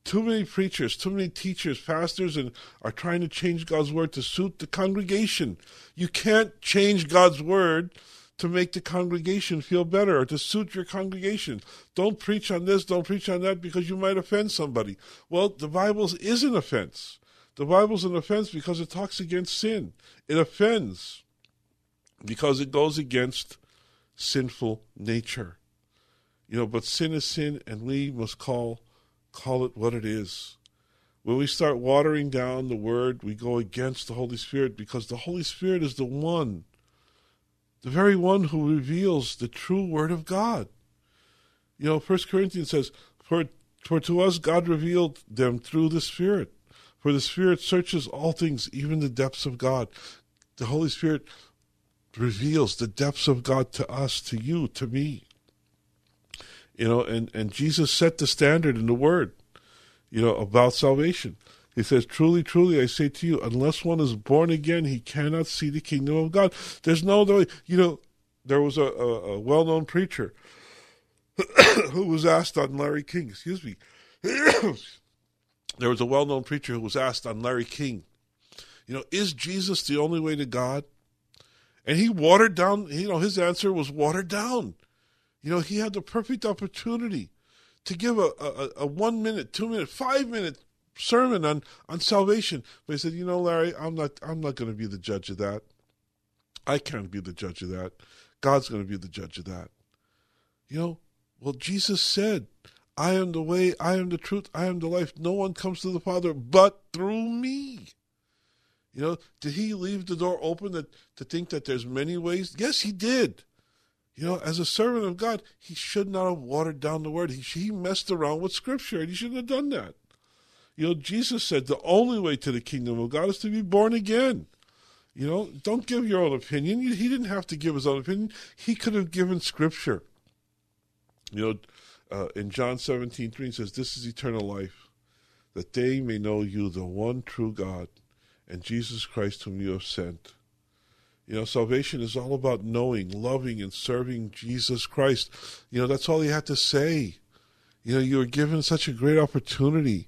[SPEAKER 1] too many preachers, too many teachers, pastors, and are trying to change God's word to suit the congregation. You can't change God's word to make the congregation feel better or to suit your congregation. Don't preach on this, don't preach on that because you might offend somebody. Well, the Bible is an offense. The Bible's an offense because it talks against sin. It offends because it goes against sinful nature. You know, but sin is sin, and we must call call it what it is. When we start watering down the Word, we go against the Holy Spirit because the Holy Spirit is the one, the very one who reveals the true Word of God. You know, First Corinthians says, "For for to us God revealed them through the Spirit. For the Spirit searches all things, even the depths of God." The Holy Spirit reveals the depths of God to us, to you, to me. You know, and, and Jesus set the standard in the Word, you know, about salvation. He says, Truly, truly, I say to you, unless one is born again, he cannot see the kingdom of God. There's no other way. You know, there was a, a, a well known preacher <coughs> who was asked on Larry King, excuse me. <coughs> there was a well known preacher who was asked on Larry King, you know, is Jesus the only way to God? And he watered down, you know, his answer was watered down. You know, he had the perfect opportunity to give a, a, a one minute, two minute, five minute sermon on, on salvation. But he said, you know, Larry, I'm not I'm not going to be the judge of that. I can't be the judge of that. God's going to be the judge of that. You know, well, Jesus said, I am the way, I am the truth, I am the life. No one comes to the Father but through me. You know, did he leave the door open that, to think that there's many ways? Yes, he did. You know, as a servant of God, he should not have watered down the word. He, he messed around with scripture, and he shouldn't have done that. You know, Jesus said the only way to the kingdom of God is to be born again. You know, don't give your own opinion. He didn't have to give his own opinion. He could have given scripture. You know, uh, in John 17, 3, he says, This is eternal life, that they may know you, the one true God, and Jesus Christ, whom you have sent. You know, salvation is all about knowing, loving, and serving Jesus Christ. You know, that's all he had to say. You know, you were given such a great opportunity,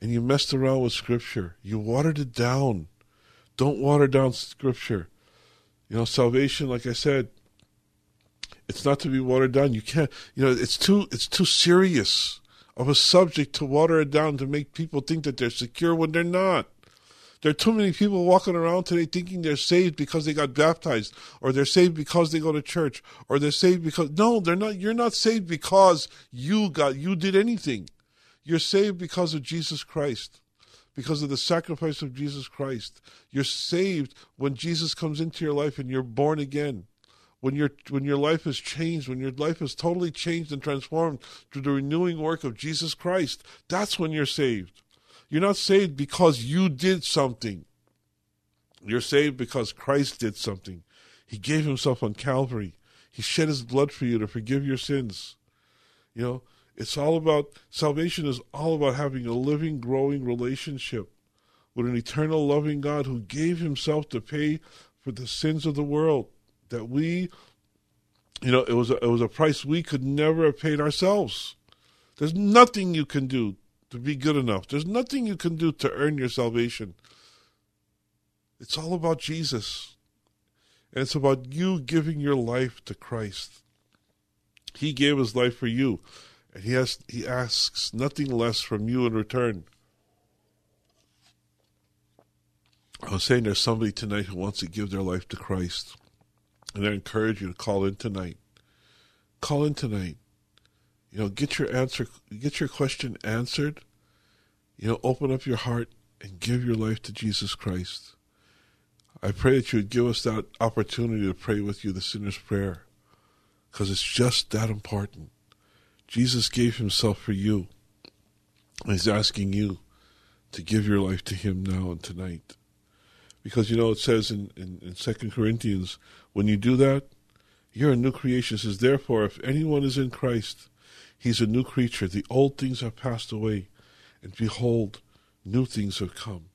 [SPEAKER 1] and you messed around with Scripture. You watered it down. Don't water down Scripture. You know, salvation, like I said, it's not to be watered down. You can't. You know, it's too. It's too serious of a subject to water it down to make people think that they're secure when they're not. There are too many people walking around today thinking they're saved because they got baptized, or they're saved because they go to church, or they're saved because no, they're not. You're not saved because you got you did anything. You're saved because of Jesus Christ, because of the sacrifice of Jesus Christ. You're saved when Jesus comes into your life and you're born again. When your when your life is changed, when your life is totally changed and transformed through the renewing work of Jesus Christ, that's when you're saved. You're not saved because you did something. You're saved because Christ did something. He gave himself on Calvary. He shed his blood for you to forgive your sins. You know, it's all about salvation is all about having a living, growing relationship with an eternal loving God who gave himself to pay for the sins of the world that we you know, it was a, it was a price we could never have paid ourselves. There's nothing you can do to be good enough. There's nothing you can do to earn your salvation. It's all about Jesus. And it's about you giving your life to Christ. He gave his life for you, and he has he asks nothing less from you in return. I was saying there's somebody tonight who wants to give their life to Christ. And I encourage you to call in tonight. Call in tonight. You know, get your answer, get your question answered. You know, open up your heart and give your life to Jesus Christ. I pray that you would give us that opportunity to pray with you the sinner's prayer because it's just that important. Jesus gave himself for you. He's asking you to give your life to him now and tonight. Because, you know, it says in, in, in 2 Corinthians, when you do that, you're a new creation. It says, therefore, if anyone is in Christ, he's a new creature. The old things have passed away, and behold, new things have come.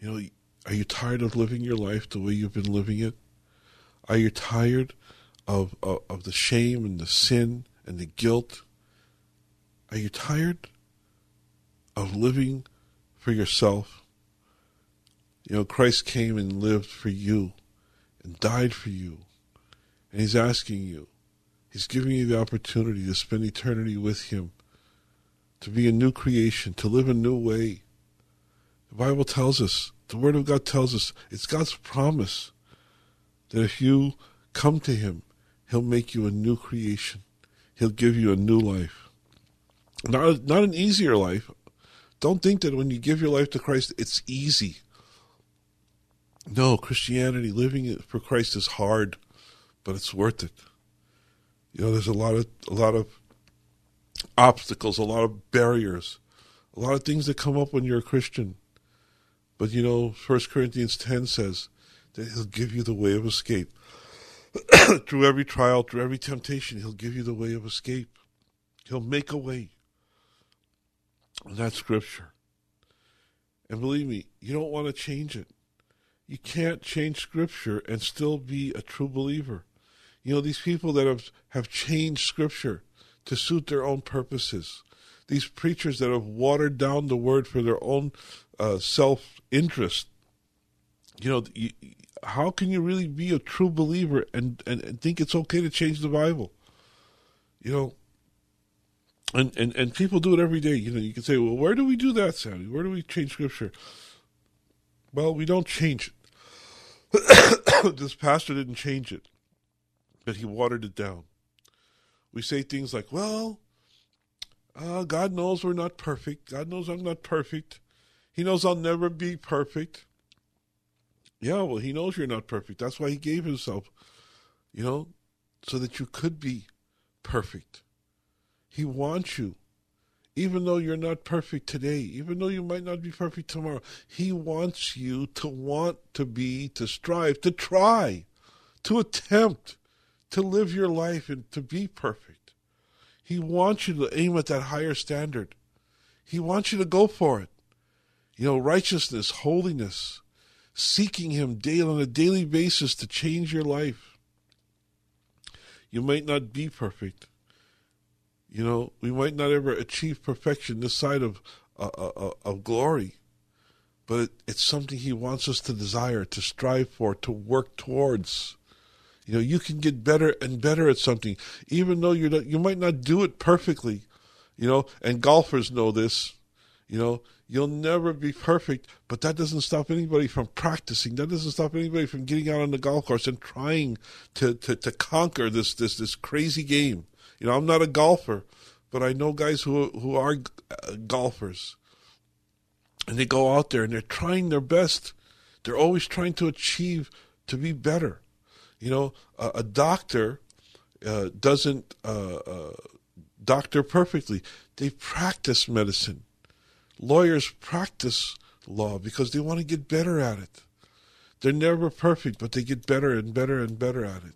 [SPEAKER 1] You know, are you tired of living your life the way you've been living it? Are you tired of, of, of the shame and the sin and the guilt? Are you tired of living for yourself? You know, Christ came and lived for you and died for you. And He's asking you, He's giving you the opportunity to spend eternity with Him, to be a new creation, to live a new way. The Bible tells us, the Word of God tells us, it's God's promise that if you come to Him, He'll make you a new creation. He'll give you a new life. Not, not an easier life, don't think that when you give your life to Christ, it's easy. No, Christianity, living for Christ is hard, but it's worth it. You know, there's a lot of a lot of obstacles, a lot of barriers, a lot of things that come up when you're a Christian. But you know, First Corinthians ten says that He'll give you the way of escape. <clears throat> through every trial, through every temptation, He'll give you the way of escape. He'll make a way. And that's Scripture. And believe me, you don't want to change it. You can't change Scripture and still be a true believer. You know, these people that have, have changed Scripture to suit their own purposes, these preachers that have watered down the Word for their own uh, self interest, you know, you, how can you really be a true believer and, and, and think it's okay to change the Bible? You know, and, and, and people do it every day. You know, you can say, well, where do we do that, Sammy? Where do we change Scripture? Well, we don't change it. <coughs> this pastor didn't change it, he watered it down. We say things like, well, uh, God knows we're not perfect. God knows I'm not perfect. He knows I'll never be perfect. Yeah, well, he knows you're not perfect. That's why he gave himself, you know, so that you could be perfect. He wants you. Even though you're not perfect today, even though you might not be perfect tomorrow, He wants you to want to be, to strive, to try, to attempt to live your life and to be perfect. He wants you to aim at that higher standard. He wants you to go for it. You know, righteousness, holiness, seeking Him daily on a daily basis to change your life. You might not be perfect, you know, we might not ever achieve perfection this side of uh, uh, uh, of glory, but it's something He wants us to desire, to strive for, to work towards. You know, you can get better and better at something, even though you're not, you might not do it perfectly. You know, and golfers know this. You know, you'll never be perfect, but that doesn't stop anybody from practicing. That doesn't stop anybody from getting out on the golf course and trying to, to, to conquer this, this, this crazy game. You know, I'm not a golfer, but I know guys who who are uh, golfers, and they go out there and they're trying their best. They're always trying to achieve to be better. You know, a, a doctor uh, doesn't uh, uh doctor perfectly. They practice medicine. Lawyers practice law because they want to get better at it. They're never perfect, but they get better and better and better at it.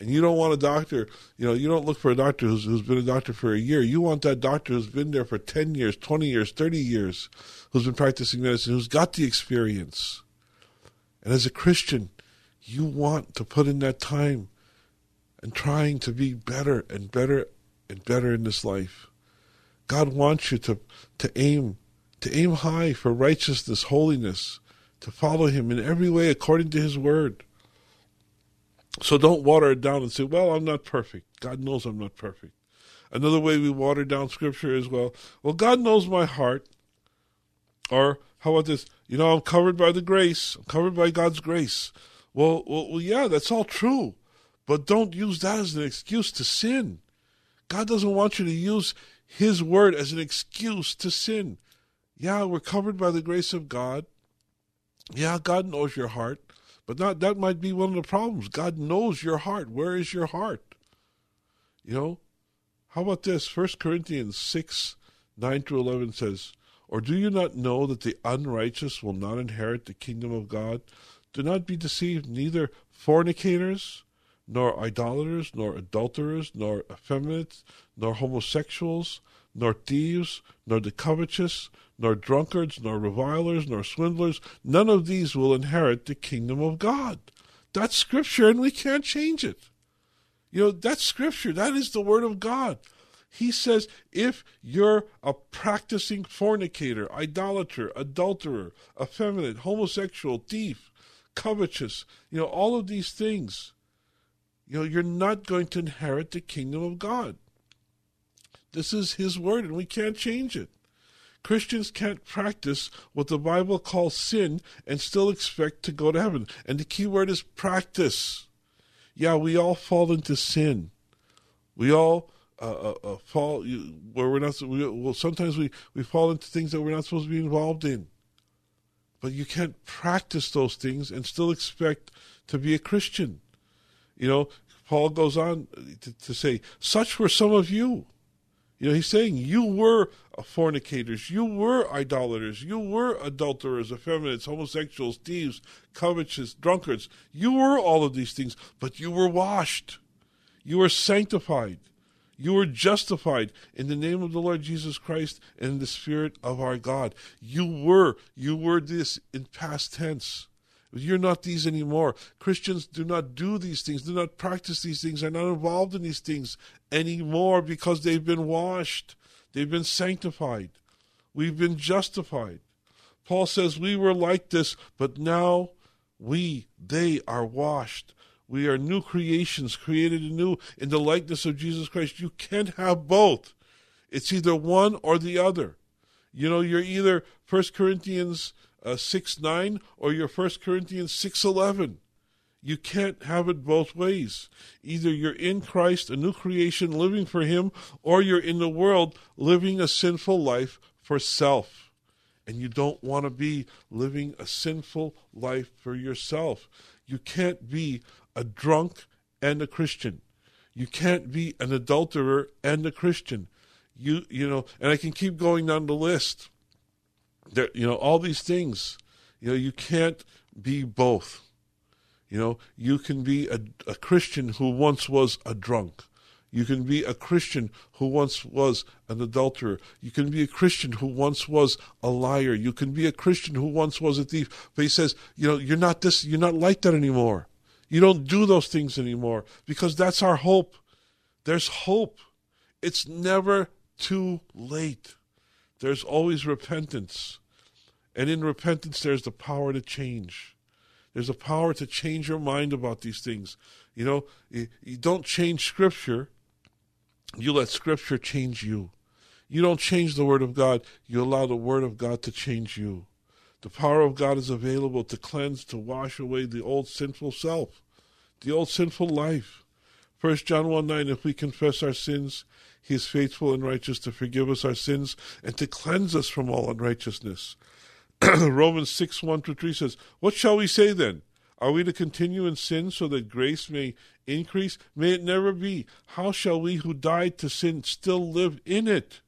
[SPEAKER 1] And you don't want a doctor, you know, you don't look for a doctor who's, who's been a doctor for a year. You want that doctor who's been there for 10 years, 20 years, 30 years, who's been practicing medicine, who's got the experience. And as a Christian, you want to put in that time and trying to be better and better and better in this life. God wants you to, to aim, to aim high for righteousness, holiness, to follow Him in every way according to His word. So don't water it down and say, well, I'm not perfect. God knows I'm not perfect. Another way we water down scripture is, well, well, God knows my heart. Or how about this? You know, I'm covered by the grace. I'm covered by God's grace. Well, well, well, yeah, that's all true. But don't use that as an excuse to sin. God doesn't want you to use His word as an excuse to sin. Yeah, we're covered by the grace of God. Yeah, God knows your heart. But not, that might be one of the problems. God knows your heart. Where is your heart? You know? How about this? First Corinthians 6, 9 through 11 says, Or do you not know that the unrighteous will not inherit the kingdom of God? Do not be deceived, neither fornicators, nor idolaters, nor adulterers, nor effeminates, nor homosexuals, nor thieves, nor the covetous, nor drunkards, nor revilers, nor swindlers. None of these will inherit the kingdom of God. That's scripture, and we can't change it. You know, that's scripture. That is the word of God. He says if you're a practicing fornicator, idolater, adulterer, effeminate, homosexual, thief, covetous, you know, all of these things, you know, you're not going to inherit the kingdom of God. This is His word, and we can't change it. Christians can't practice what the Bible calls sin and still expect to go to heaven. And the key word is practice. Yeah, we all fall into sin. We all uh, uh, uh fall where we're not. We, well, sometimes we we fall into things that we're not supposed to be involved in. But you can't practice those things and still expect to be a Christian. You know, Paul goes on to, to say, "Such were some of you." You know, he's saying you were fornicators, you were idolaters, you were adulterers, effeminates, homosexuals, thieves, covetous, drunkards. You were all of these things, but you were washed. You were sanctified. You were justified in the name of the Lord Jesus Christ and in the Spirit of our God. You were, you were this in past tense. You're not these anymore. Christians do not do these things, do not practice these things, are not involved in these things anymore because they've been washed, they've been sanctified, we've been justified. Paul says we were like this, but now we, they are washed. We are new creations, created anew in the likeness of Jesus Christ. You can't have both. It's either one or the other. You know, you're either 1 Corinthians uh, 6 9 or you're 1 Corinthians 6 11. You can't have it both ways. Either you're in Christ, a new creation, living for Him, or you're in the world, living a sinful life for self. And you don't want to be living a sinful life for yourself. You can't be a drunk and a Christian. You can't be an adulterer and a Christian. You you know, and I can keep going down the list. There, you know, all these things. You know, you can't be both. You know, you can be a, a Christian who once was a drunk. You can be a Christian who once was an adulterer. You can be a Christian who once was a liar. You can be a Christian who once was a thief. But he says, you know, you're not this, you're not like that anymore. You don't do those things anymore because that's our hope. There's hope. It's never too late. There's always repentance. And in repentance, there's the power to change. There's a power to change your mind about these things. You know, you, don't change Scripture, you let Scripture change you. You don't change the Word of God, you allow the Word of God to change you. The power of God is available to cleanse, to wash away the old sinful self, the old sinful life. 1 John 1 9, if we confess our sins, he is faithful and righteous to forgive us our sins and to cleanse us from all unrighteousness. <clears throat> Romans 6 1 to 3 says, What shall we say then? Are we to continue in sin so that grace may increase? May it never be. How shall we who died to sin still live in it?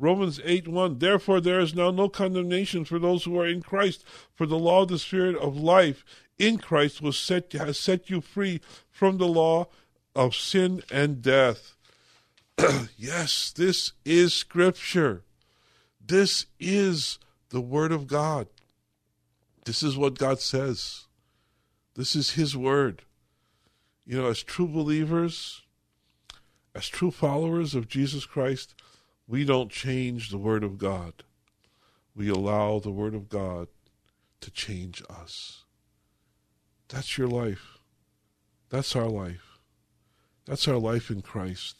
[SPEAKER 1] Romans 8 1 Therefore there is now no condemnation for those who are in Christ, for the law of the Spirit of life in Christ was set has set you free from the law of sin and death. <clears throat> yes, this is scripture. This is the word of God. This is what God says. This is his word. You know, as true believers, as true followers of Jesus Christ, we don't change the Word of God. We allow the Word of God to change us. That's your life. That's our life. That's our life in Christ.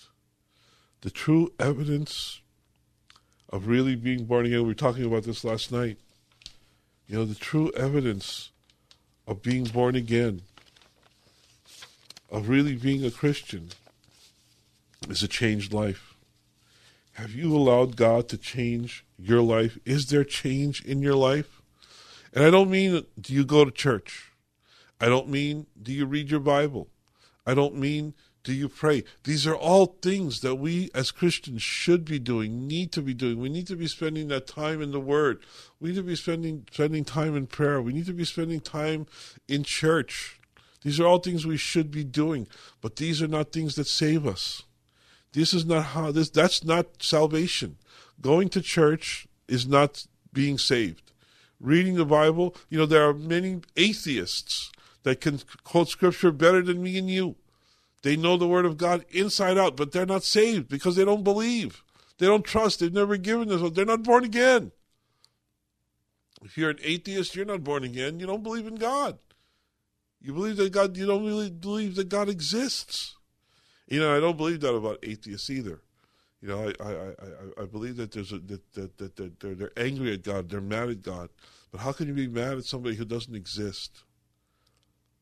[SPEAKER 1] The true evidence of really being born again, we were talking about this last night. You know, the true evidence of being born again, of really being a Christian, is a changed life. Have you allowed God to change your life? Is there change in your life? And I don't mean do you go to church? I don't mean do you read your Bible? I don't mean do you pray? These are all things that we as Christians should be doing, need to be doing. We need to be spending that time in the Word. We need to be spending spending time in prayer. We need to be spending time in church. These are all things we should be doing, but these are not things that save us. This is not how this that's not salvation. Going to church is not being saved. Reading the Bible, you know, there are many atheists that can quote scripture better than me and you. They know the word of God inside out, but they're not saved because they don't believe. They don't trust. They've never given this. They're not born again. If you're an atheist, you're not born again. You don't believe in God. You believe that God. You don't really believe that God exists. You know, I don't believe that about atheists either. You know, I I, I, I believe that there's a that, that, that, that they're they're angry at God, they're mad at God. But how can you be mad at somebody who doesn't exist?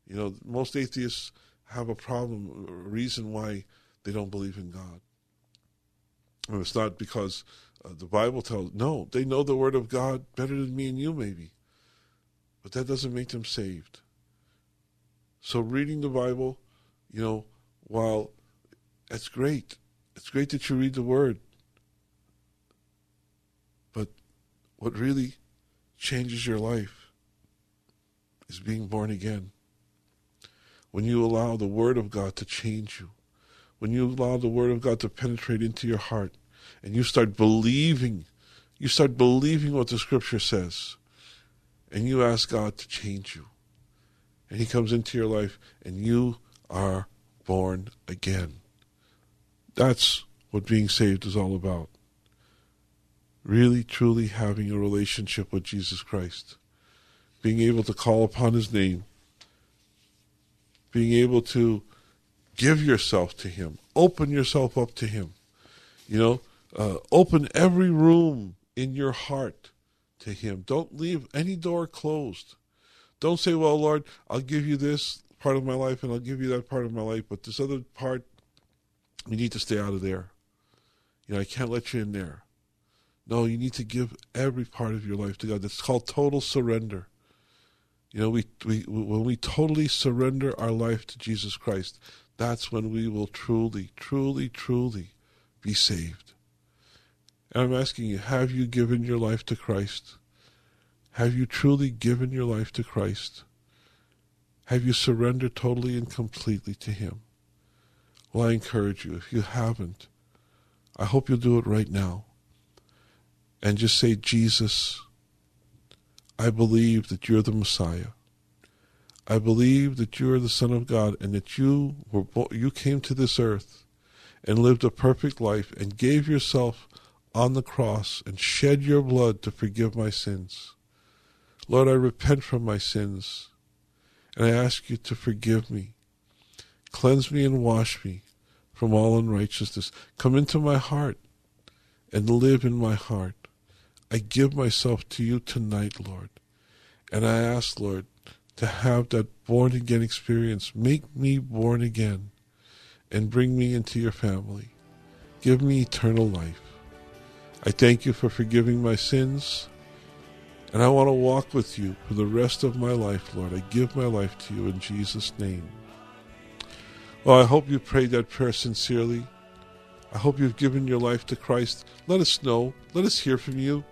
[SPEAKER 1] You know, most atheists have a problem, a reason why they don't believe in God. And it's not because uh, the Bible tells, no, they know the Word of God better than me and you, maybe. But that doesn't make them saved. So reading the Bible, you know, while it's great, it's great that you read the Word. But what really changes your life is being born again. When you allow the Word of God to change you, when you allow the Word of God to penetrate into your heart, and you start believing, you start believing what the Scripture says, and you ask God to change you. And He comes into your life, and you are born again. That's what being saved is all about. Really, truly having a relationship with Jesus Christ. Being able to call upon His name. Being able to give yourself to Him. Open yourself up to Him. You know, uh, open every room in your heart to Him. Don't leave any door closed. Don't say, well, Lord, I'll give you this part of my life and I'll give you that part of my life, but this other part, you need to stay out of there. You know, I can't let you in there. No, you need to give every part of your life to God. That's called total surrender. You know, we, we when we totally surrender our life to Jesus Christ, that's when we will truly, truly, truly be saved. And I'm asking you, have you given your life to Christ? Have you truly given your life to Christ? Have you surrendered totally and completely to Him? Well, I encourage you, if you haven't, I hope you'll do it right now. And just say, Jesus, I believe that you're the Messiah. I believe that you are the Son of God and that you were you came to this earth and lived a perfect life and gave yourself on the cross and shed your blood to forgive my sins. Lord, I repent from my sins and I ask you to forgive me. Cleanse me and wash me from all unrighteousness. Come into my heart and live in my heart. I give myself to you tonight, Lord. And I ask, Lord, to have that born again experience. Make me born again and bring me into your family. Give me eternal life. I thank you for forgiving my sins. And I want to walk with you for the rest of my life, Lord. I give my life to you in Jesus' name. Well, I hope you prayed that prayer sincerely. I hope you've given your life to Christ. Let us know. Let us hear from you.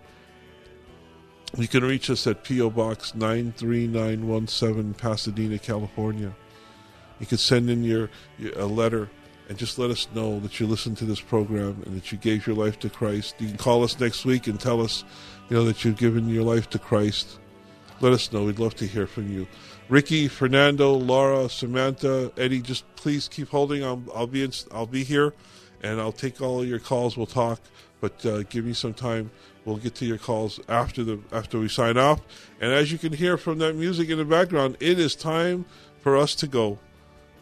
[SPEAKER 1] You can reach us at P.O. Box 93917, Pasadena, California. You can send in your, your a letter and just let us know that you listened to this program and that you gave your life to Christ. You can call us next week and tell us, you know, that you've given your life to Christ. Let us know. We'd love to hear from you. Ricky, Fernando, Laura, Samantha, Eddie, just please keep holding. I'll, I'll be in, I'll be here, and I'll take all your calls. We'll talk, but uh, give me some time. We'll get to your calls after the after we sign off. And as you can hear from that music in the background, it is time for us to go.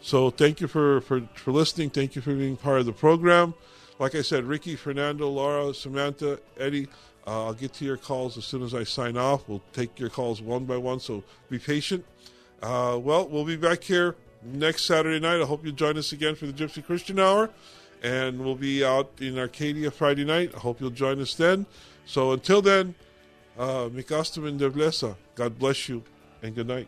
[SPEAKER 1] So thank you for, for, for listening. Thank you for being part of the program. Like I said, Ricky, Fernando, Laura, Samantha, Eddie, uh, I'll get to your calls as soon as I sign off. We'll take your calls one by one, so be patient. Uh, well, we'll be back here next Saturday night. I hope you'll join us again for the Gypsy Christian Hour. And we'll be out in Arcadia Friday night. I hope you'll join us then. So until then, uh. God bless you and good night.